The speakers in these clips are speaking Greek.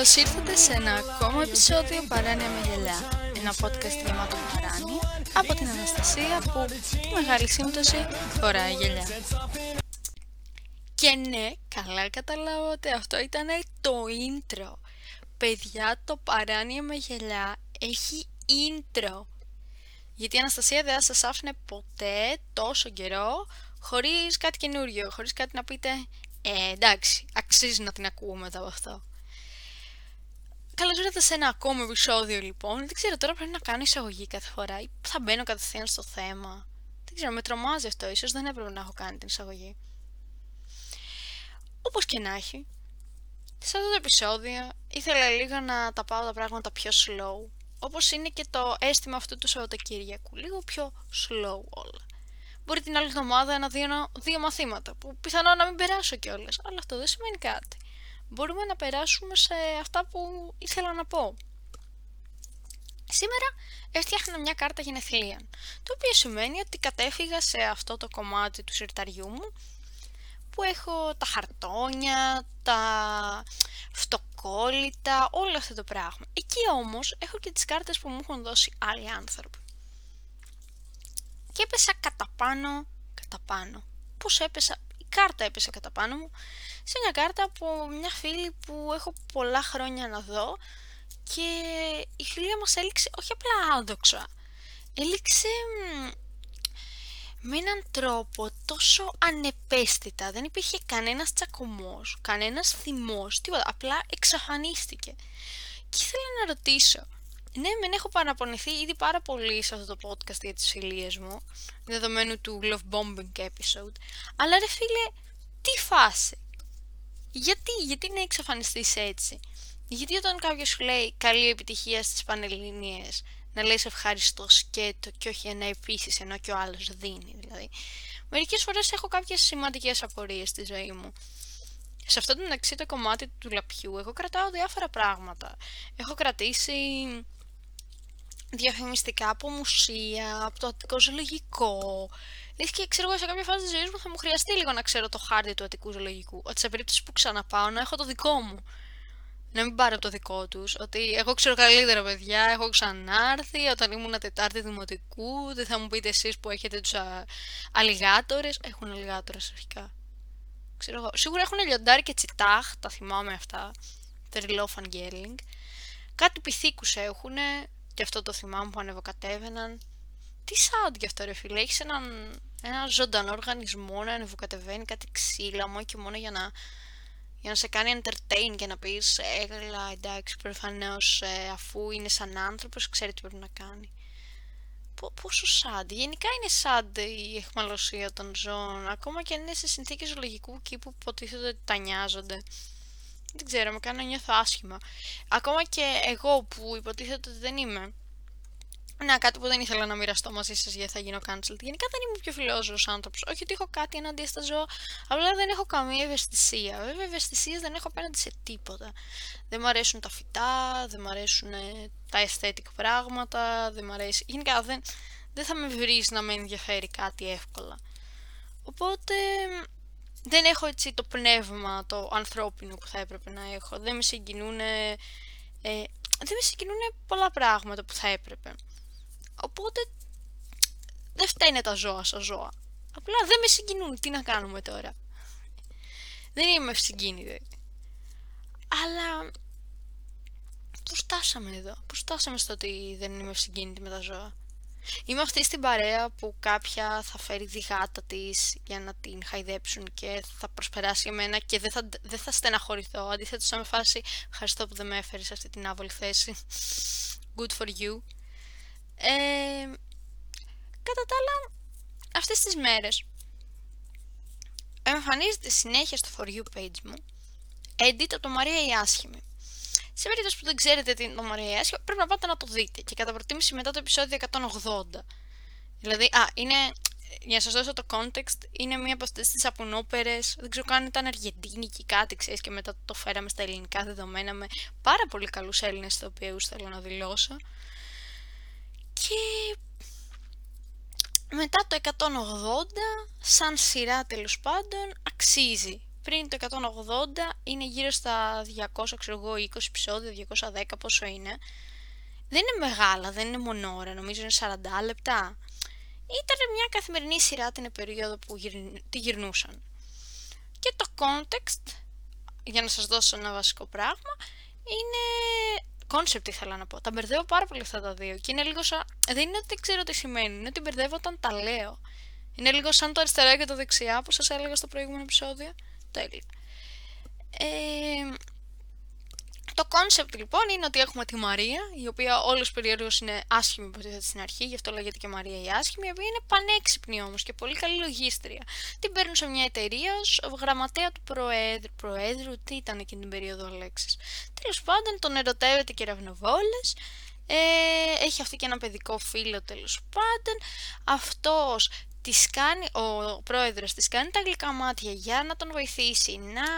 Καλώς ήρθατε σε ένα ακόμα επεισόδιο Παράνοια με γελιά. Ένα podcast γεμάτο παράνοια από την Αναστασία που τη μεγάλη σύμπτωση φοράει γελιά. Και ναι, καλά καταλάβατε, αυτό ήταν το intro. Παιδιά, το παράνοια με γελιά έχει intro. Γιατί η Αναστασία δεν θα σας άφηνε ποτέ τόσο καιρό χωρίς κάτι καινούριο, χωρίς κάτι να πείτε «Ε, εντάξει, αξίζει να την ακούω μετά από αυτό». Καλώς ήρθατε σε ένα ακόμα επεισόδιο λοιπόν. Δεν ξέρω τώρα πρέπει να κάνω εισαγωγή κάθε φορά ή θα μπαίνω κατευθείαν στο θέμα. Δεν ξέρω, με τρομάζει αυτό. Ίσως δεν έπρεπε να έχω κάνει την εισαγωγή. Όπως και να έχει, σε αυτό το επεισόδιο ήθελα λίγο να τα πάω τα πράγματα πιο slow. Όπως είναι και το αίσθημα αυτού του Σαββατοκύριακου. Λίγο πιο slow όλα. Μπορεί την άλλη εβδομάδα να δίνω δύο μαθήματα που πιθανόν να μην περάσω κιόλας. Αλλά αυτό δεν σημαίνει κάτι μπορούμε να περάσουμε σε αυτά που ήθελα να πω. Σήμερα έφτιαχνα μια κάρτα γενεθλίαν, το οποίο σημαίνει ότι κατέφυγα σε αυτό το κομμάτι του συρταριού μου που έχω τα χαρτόνια, τα φτοκόλλητα, όλο αυτό το πράγμα. Εκεί όμως έχω και τις κάρτες που μου έχουν δώσει άλλοι άνθρωποι. Και έπεσα κατά πάνω, κατά πάνω. Πώς έπεσα, κάρτα έπεσε κατά πάνω μου, σε μια κάρτα από μια φίλη που έχω πολλά χρόνια να δω και η φιλία μας έληξε όχι απλά άδοξα, έληξε με έναν τρόπο τόσο ανεπαίσθητα, δεν υπήρχε κανένας τσακωμός, κανένας θυμός, τίποτα, απλά εξαφανίστηκε. Και ήθελα να ρωτήσω, ναι, μεν έχω παραπονηθεί ήδη πάρα πολύ σε αυτό το podcast για τις φιλίες μου, δεδομένου του Love Bombing episode, αλλά ρε φίλε, τι φάση. Γιατί, γιατί να εξαφανιστείς έτσι; Γιατί όταν κάποιος σου λέει καλή επιτυχία στις Πανελληνίες, να λες ευχαριστώ σκέτο και όχι ένα επίσης ενώ και ο άλλος δίνει δηλαδή. Μερικές φορές έχω κάποιες σημαντικές απορίες στη ζωή μου. Σε αυτό το μεταξύ το κομμάτι του λαπιού εγώ κρατάω διάφορα πράγματα. Έχω κρατήσει διαφημιστικά από μουσεία, από το Αττικό Ζωολογικό. Λες και ξέρω εγώ σε κάποια φάση της ζωής μου θα μου χρειαστεί λίγο να ξέρω το χάρτη του Αττικού Ζωολογικού. Ότι σε περίπτωση που ξαναπάω να έχω το δικό μου. Να μην πάρω το δικό τους. Ότι εγώ ξέρω καλύτερα, παιδιά. Έχω ξανάρθει όταν ήμουν Τετάρτη Δημοτικού. Δεν θα μου πείτε εσείς που έχετε τους αλιγάτορες. Έχουν αλιγάτορες αρχικά. Ξέρω εγώ. Σίγουρα έχουν λιοντάρι και τσιτάχ. Τα θυμάμαι αυτά. Τερλό φανγκέλινγκ. Κάτι πυθίκους έχουν και αυτό το θυμάμαι που ανεβοκατέβαιναν. Τι sound γι' αυτό ρε φίλε, έχεις έναν, ένα ζωντανό οργανισμό να ανεβοκατεβαίνει κάτι ξύλα μόνο και μόνο για να, για να σε κάνει entertain και να πεις έγλα εντάξει προφανώς ε, αφού είναι σαν άνθρωπος ξέρει τι πρέπει να κάνει. πόσο sad. Γενικά είναι sad η εχμαλωσία των ζώων, ακόμα και αν είναι σε συνθήκες ζωολογικού κήπου που υποτίθεται ότι τα νοιάζονται δεν ξέρω, με κάνω να νιώθω άσχημα. Ακόμα και εγώ που υποτίθεται ότι δεν είμαι. Να, κάτι που δεν ήθελα να μοιραστώ μαζί σας γιατί θα γίνω cancelled. Γενικά δεν είμαι πιο φιλόζωος άνθρωπος. Όχι ότι έχω κάτι εναντίον στα ζώα, απλά δεν έχω καμία ευαισθησία. Βέβαια, ευαισθησίες δεν έχω απέναντι σε τίποτα. Δεν μου αρέσουν τα φυτά, δεν μου αρέσουν ε, τα aesthetic πράγματα, δεν μου αρέσει. Γενικά δεν, δεν θα με βρεις να με ενδιαφέρει κάτι εύκολα. Οπότε δεν έχω έτσι το πνεύμα το ανθρώπινο που θα έπρεπε να έχω. Δεν με συγκινούν, ε, δεν με συγκινούν πολλά πράγματα που θα έπρεπε. Οπότε δεν φταίνε τα ζώα σαν ζώα. Απλά δεν με συγκινούν. Τι να κάνουμε τώρα; Δεν είμαι ευσυγκίνητη. Αλλά πώς φτάσαμε εδώ; Πώς φτάσαμε στο ότι δεν είμαι ευσυγκίνητη με τα ζώα; Είμαι αυτή στην παρέα που κάποια θα φέρει τη γάτα της για να την χαϊδέψουν και θα προσπεράσει για μένα και δεν θα, δεν θα στεναχωρηθώ. Αντίθετα, θα με φάση ευχαριστώ που δεν με έφερες σε αυτή την άβολη θέση. Good for you. Ε, κατά τα άλλα, αυτές τις μέρες εμφανίζεται συνέχεια στο for you page μου edit από το Μαρία η Άσχημη. Σε περίπτωση που δεν ξέρετε την ομορία πρέπει να πάτε να το δείτε και κατά προτίμηση μετά το επεισόδιο 180. Δηλαδή, α, είναι, για να σας δώσω το context, είναι μία από αυτές τις απουνόπερες, δεν ξέρω καν ήταν αργεντίνικη κάτι, ξέρεις, και μετά το φέραμε στα ελληνικά δεδομένα με πάρα πολύ καλούς Έλληνες, το οποίο θέλω να δηλώσω. Και μετά το 180, σαν σειρά τέλος πάντων, αξίζει πριν το 180 είναι γύρω στα 200, ξέρω εγώ, 20 επεισόδια, 210, πόσο είναι. Δεν είναι μεγάλα, δεν είναι μόνο ώρα, νομίζω είναι 40 λεπτά. Ήταν μια καθημερινή σειρά την περίοδο που τη γυρνούσαν. Και το context, για να σας δώσω ένα βασικό πράγμα, είναι concept ήθελα να πω. Τα μπερδεύω πάρα πολύ αυτά τα δύο και είναι λίγο σαν... Δεν είναι ότι δεν ξέρω τι σημαίνει, είναι ότι μπερδεύω όταν τα λέω. Είναι λίγο σαν το αριστερά και το δεξιά που σας έλεγα στο προηγούμενο επεισόδιο. Τέλεια. Ε, το concept λοιπόν είναι ότι έχουμε τη Μαρία, η οποία όλως περιέργως είναι άσχημη υποτίθεται στην αρχή, γι' αυτό λέγεται και Μαρία η άσχημη, η οποία είναι πανέξυπνη όμως και πολύ καλή λογίστρια. Την παίρνουν σε μια εταιρεία ως γραμματέα του προέδρου. Προέδρου, τι ήταν εκείνη την περίοδο ο Αλέξης. Τέλος πάντων, τον ερωτεύεται κεραυνοβόλα. Ε, έχει αυτή και ένα παιδικό φίλο τέλος πάντων. Αυτός της κάνει, ο πρόεδρος της κάνει τα γλυκά μάτια για να τον βοηθήσει να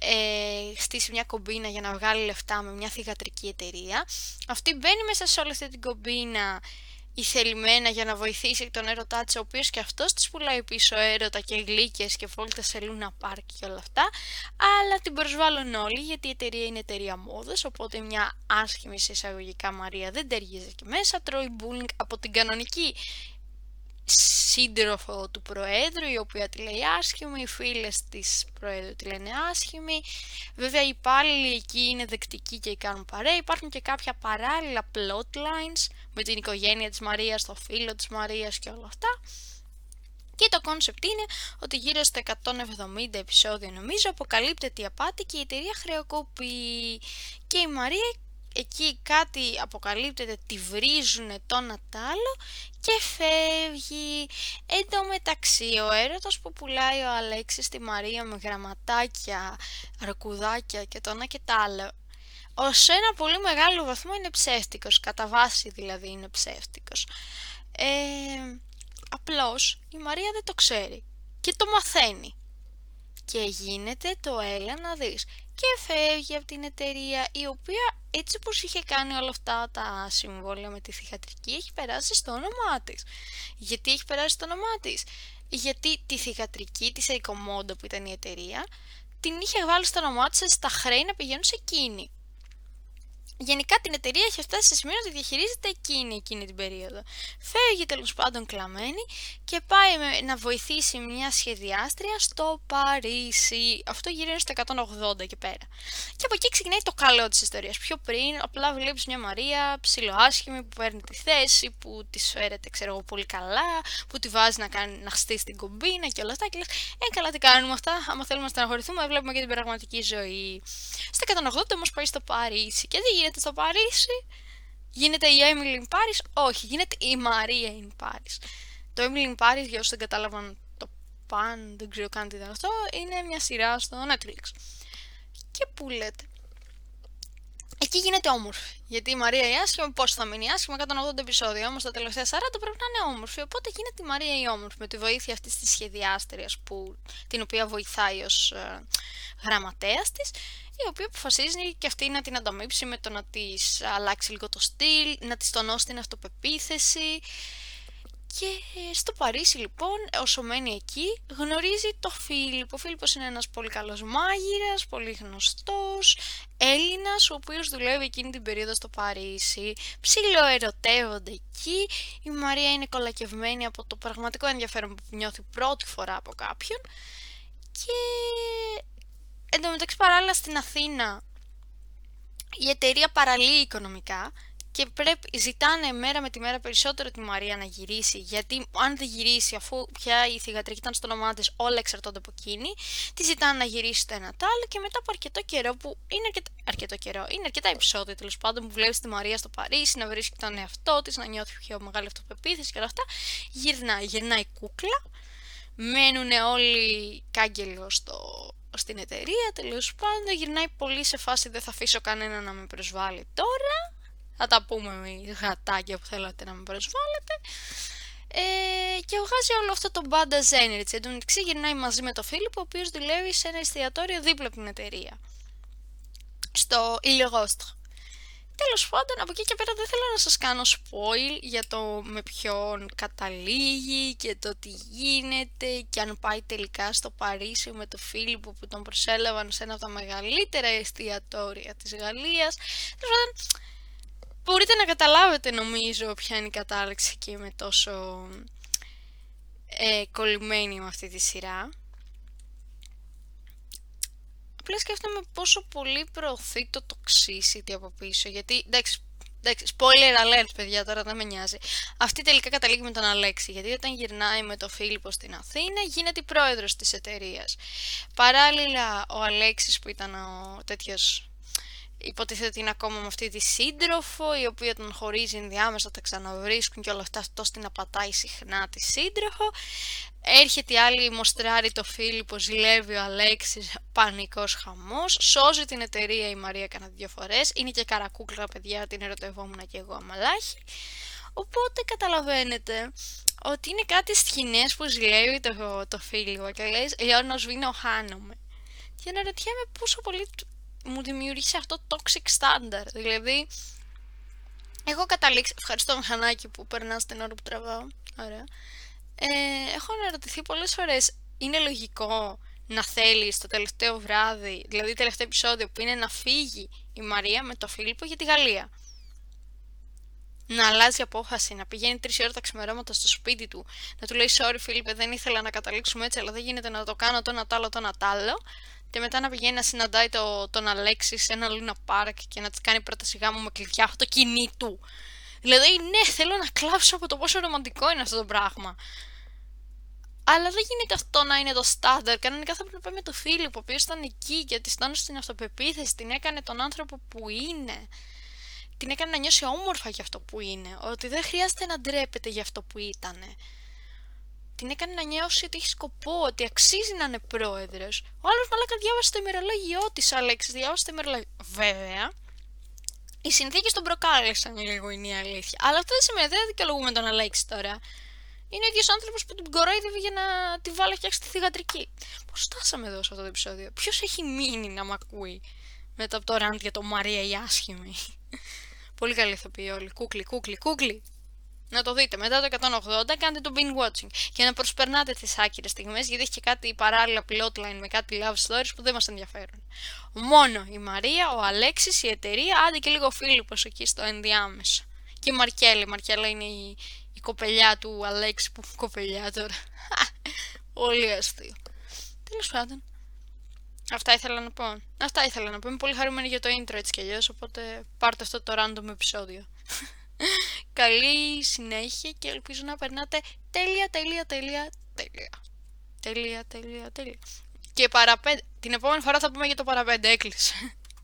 ε, στήσει μια κομπίνα για να βγάλει λεφτά με μια θηγατρική εταιρεία. Αυτή μπαίνει μέσα σε όλη αυτή την κομπίνα η θελημένα για να βοηθήσει τον έρωτά της, ο οποίος και αυτός της πουλάει πίσω έρωτα και γλύκες και φόλτα σε λούνα πάρκ και όλα αυτά, αλλά την προσβάλλουν όλοι γιατί η εταιρεία είναι εταιρεία μόδας, οπότε μια άσχημη σε εισαγωγικά Μαρία δεν ταιριάζει και μέσα, τρώει bullying από την κανονική σύντροφο του Προέδρου, η οποία τη λέει άσχημη, οι φίλες της Προέδρου τη λένε άσχημη. Βέβαια οι υπάλληλοι εκεί είναι δεκτικοί και κάνουν παρέα. Υπάρχουν και κάποια παράλληλα plotlines με την οικογένεια της Μαρίας, το φίλο της Μαρίας και όλα αυτά. Και το concept είναι ότι γύρω στα 170 επεισόδια νομίζω αποκαλύπτεται η απάτη και η εταιρεία χρεοκοπεί. Και η Μαρία εκεί κάτι αποκαλύπτεται, τη βρίζουν το ένα τ' άλλο και φεύγει. Εν τω μεταξύ ο έρωτας που πουλάει ο Αλέξης στη Μαρία με γραμματάκια, αρκουδάκια και το ένα και το άλλο ως ένα πολύ μεγάλο βαθμό είναι ψεύτικος, κατά βάση δηλαδή είναι ψεύτικος. Ε, απλώς η Μαρία δεν το ξέρει και το μαθαίνει και γίνεται το έλα να δεις και φεύγει από την εταιρεία η οποία έτσι όπως είχε κάνει όλα αυτά τα συμβόλαια με τη θηγατρική έχει περάσει στο όνομά της. Γιατί έχει περάσει στο όνομά της; Γιατί τη θηγατρική της Ecomondo που ήταν η εταιρεία την είχε βάλει στο όνομά της στα χρέη να πηγαίνουν σε εκείνη. Γενικά την εταιρεία έχει φτάσει σε σημείο να τη διαχειρίζεται εκείνη εκείνη την περίοδο. Φεύγει τέλος πάντων κλαμμένη και πάει να βοηθήσει μια σχεδιάστρια στο Παρίσι. Αυτό γυρίζει στο 180 και πέρα. Και από εκεί ξεκινάει το καλό της ιστορίας. Πιο πριν, απλά βλέπεις μια Μαρία ψιλοάσχημη που παίρνει τη θέση, που της φέρεται ξέρω εγώ πολύ καλά, που τη βάζει να, κάνει, να χτίσει την κομπίνα και όλα αυτά. Και λες, Ε, καλά, τι κάνουμε αυτά. Άμα θέλουμε να στεναχωρηθούμε, βλέπουμε και την πραγματική ζωή. Στα 180 όμως πάει στο Παρίσι και δεν γίνεται στο Παρίσι. Γίνεται η Emily in Paris. Όχι, γίνεται η Maria in Paris. Το Emily in Paris, για όσους δεν κατάλαβαν το παν, δεν ξέρω καν τι ήταν αυτό, είναι μια σειρά στο Netflix. Και που λέτε. Εκεί γίνεται όμορφη. Γιατί η Μαρία η άσχημη, πώς θα μείνει άσχημη, 180 επεισόδια. Όμως τα τελευταία 40 πρέπει να είναι όμορφη. Οπότε γίνεται η Μαρία η όμορφη με τη βοήθεια αυτής της σχεδιάστριας, την οποία βοηθάει ως ε, γραμματέας της η οποία αποφασίζει και αυτή να την ανταμείψει με το να της αλλάξει λίγο το στυλ, να της τονώσει την αυτοπεποίθηση. Και στο Παρίσι λοιπόν, όσο μένει εκεί, γνωρίζει το Φίλιππο. Ο Φίλιππος είναι ένας πολύ καλός μάγειρας, πολύ γνωστός, Έλληνας, ο οποίος δουλεύει εκείνη την περίοδο στο Παρίσι. Ψιλοερωτεύονται εκεί, η Μαρία είναι κολακευμένη από το πραγματικό ενδιαφέρον που νιώθει πρώτη φορά από κάποιον. Και Εν τω μεταξύ παράλληλα στην Αθήνα η εταιρεία παραλύει οικονομικά και πρέπει, ζητάνε μέρα με τη μέρα περισσότερο τη Μαρία να γυρίσει, γιατί αν δεν γυρίσει, αφού πια η θηγατρική ήταν στο όνομά της, όλα εξαρτώνται από εκείνη, τη ζητάνε να γυρίσει το ένα το άλλο και μετά από αρκετό καιρό, που είναι αρκετό, αρκετό καιρό, είναι αρκετά επεισόδια τέλος πάντων που βλέπεις τη Μαρία στο Παρίσι, να βρίσκει τον εαυτό της, να νιώθει πιο μεγάλη αυτοπεποίθηση και όλα αυτά, γυρνάει, γυρνάει κούκλα, μένουν όλοι κάγκελο στο στην εταιρεία, τέλος πάντων γυρνάει πολύ σε φάση δεν θα αφήσω κανένα να με προσβάλλει τώρα. Θα τα πούμε με γατάκια που θέλατε να με προσβάλλετε. Ε, και βγάζει όλο αυτό το μπάντα Zenrich. Εν τω μεταξύ γυρνάει μαζί με τον Φίλιππ, ο οποίος δουλεύει σε ένα εστιατόριο δίπλα από την εταιρεία. Στο Ηλιογόστρο. Τέλος πάντων, από εκεί και πέρα δεν θέλω να σας κάνω spoil για το με ποιον καταλήγει και το τι γίνεται και αν πάει τελικά στο Παρίσι με το Φίλιππο που τον προσέλαβαν σε ένα από τα μεγαλύτερα εστιατόρια της Γαλλίας. Τέλος πάντων, μπορείτε να καταλάβετε νομίζω ποια είναι η κατάληξη και είμαι τόσο ε, κολλημένη με αυτή τη σειρά. Απλά σκέφτομαι πόσο πολύ προωθεί το toxicity από πίσω, γιατί εντάξει, Εντάξει, spoiler alert, παιδιά, τώρα δεν με νοιάζει. Αυτή τελικά καταλήγει με τον Αλέξη, γιατί όταν γυρνάει με τον Φίλιππο στην Αθήνα, γίνεται πρόεδρος της εταιρείας. Παράλληλα, ο Αλέξης που ήταν ο τέτοιος υποτίθεται ότι είναι ακόμα με αυτή τη σύντροφο, η οποία τον χωρίζει ενδιάμεσα, τα ξαναβρίσκουν και όλα αυτά, αυτό την απατάει συχνά τη σύντροφο. Έρχεται η άλλη, μοστράρει το Φίλιππο, ζηλεύει ο Αλέξης, πανικός χαμός, σώζει την εταιρεία η Μαρία κανένα δύο φορές, είναι και καρακούκλα παιδιά, την ερωτευόμουν και εγώ αμαλάχη. Οπότε καταλαβαίνετε ότι είναι κάτι σχοινές που ζηλεύει το, το Φίλιππο και λες «Λιώνω σβήνω, χάνομαι». Και αναρωτιέμαι πόσο πολύ μου δημιουργήσει αυτό το toxic standard. Δηλαδή, έχω καταλήξει. Ευχαριστώ, Μηχανάκι, που περνάς την ώρα που τραβάω. Ωραία. Ε, έχω αναρωτηθεί πολλές φορές, είναι λογικό να θέλεις το τελευταίο βράδυ, δηλαδή τελευταίο επεισόδιο που είναι να φύγει η Μαρία με το Φίλιππο για τη Γαλλία; Να αλλάζει απόφαση, να πηγαίνει τρεις ώρε τα ξημερώματα στο σπίτι του, να του λέει: Sorry, Φίλιππε, δεν ήθελα να καταλήξουμε έτσι, αλλά δεν γίνεται να το κάνω το ένα τ' άλλο, το ένα τ' άλλο και μετά να πηγαίνει να συναντάει το, τον Αλέξης σε ένα Λούνα Πάρκ και να της κάνει πρόταση γάμου με κλειδιά αυτό το κινή του. Δηλαδή, ναι, θέλω να κλάψω από το πόσο ρομαντικό είναι αυτό το πράγμα. Αλλά δεν γίνεται αυτό να είναι το στάνταρ. Κανονικά θα πρέπει να πάει με το Φίλιπ, ο οποίος ήταν εκεί και της στάνει στην αυτοπεποίθηση, την έκανε τον άνθρωπο που είναι. Την έκανε να νιώσει όμορφα για αυτό που είναι. Ότι δεν χρειάζεται να ντρέπεται για αυτό που ήταν την έκανε να νιώσει ότι έχει σκοπό, ότι αξίζει να είναι πρόεδρος. Ο άλλος μαλάκα διάβασε το ημερολόγιο της, Αλέξη, διάβασε το ημερολόγιο. Βέβαια, οι συνθήκες τον προκάλεσαν λίγο, είναι η αλήθεια. Αλλά αυτό δεν σημαίνει, δεν δικαιολογούμε τον Αλέξη τώρα. Είναι ο ίδιος άνθρωπος που την κορόιδευε για να τη βάλει φτιάξει τη θηγατρική. Πώς φτάσαμε εδώ σε αυτό το επεισόδιο, Ποιος έχει μείνει να μ' ακούει μετά από το ραντ για το Μαρία η άσχημη; Πολύ καλή θα πει όλοι. Κούκλι, κούκλι, κούκλι να το δείτε. Μετά το 180 κάντε το binge watching και να προσπερνάτε τις άκυρες στιγμές γιατί έχει και κάτι παράλληλα plotline με κάτι love stories που δεν μας ενδιαφέρουν. Μόνο η Μαρία, ο Αλέξης, η εταιρεία, άντε και λίγο ο Φίλιππος εκεί στο ενδιάμεσο. Και η Μαρκέλη. Η Μαρκέλα είναι η, η κοπελιά του Αλέξη που κοπελιά τώρα. Πολύ αστείο. Τέλος πάντων. Αυτά ήθελα να πω. Αυτά ήθελα να πω. Είμαι πολύ χαρούμενη για το intro έτσι κι αλλιώς, οπότε πάρτε αυτό το random επεισόδιο. Καλή συνέχεια και ελπίζω να περνάτε τέλεια, τέλεια, τέλεια, τέλεια. Τέλεια, τέλεια, τέλεια. Και παραπέντε. Την επόμενη φορά θα πούμε για το παραπέντε. Έκλεισε.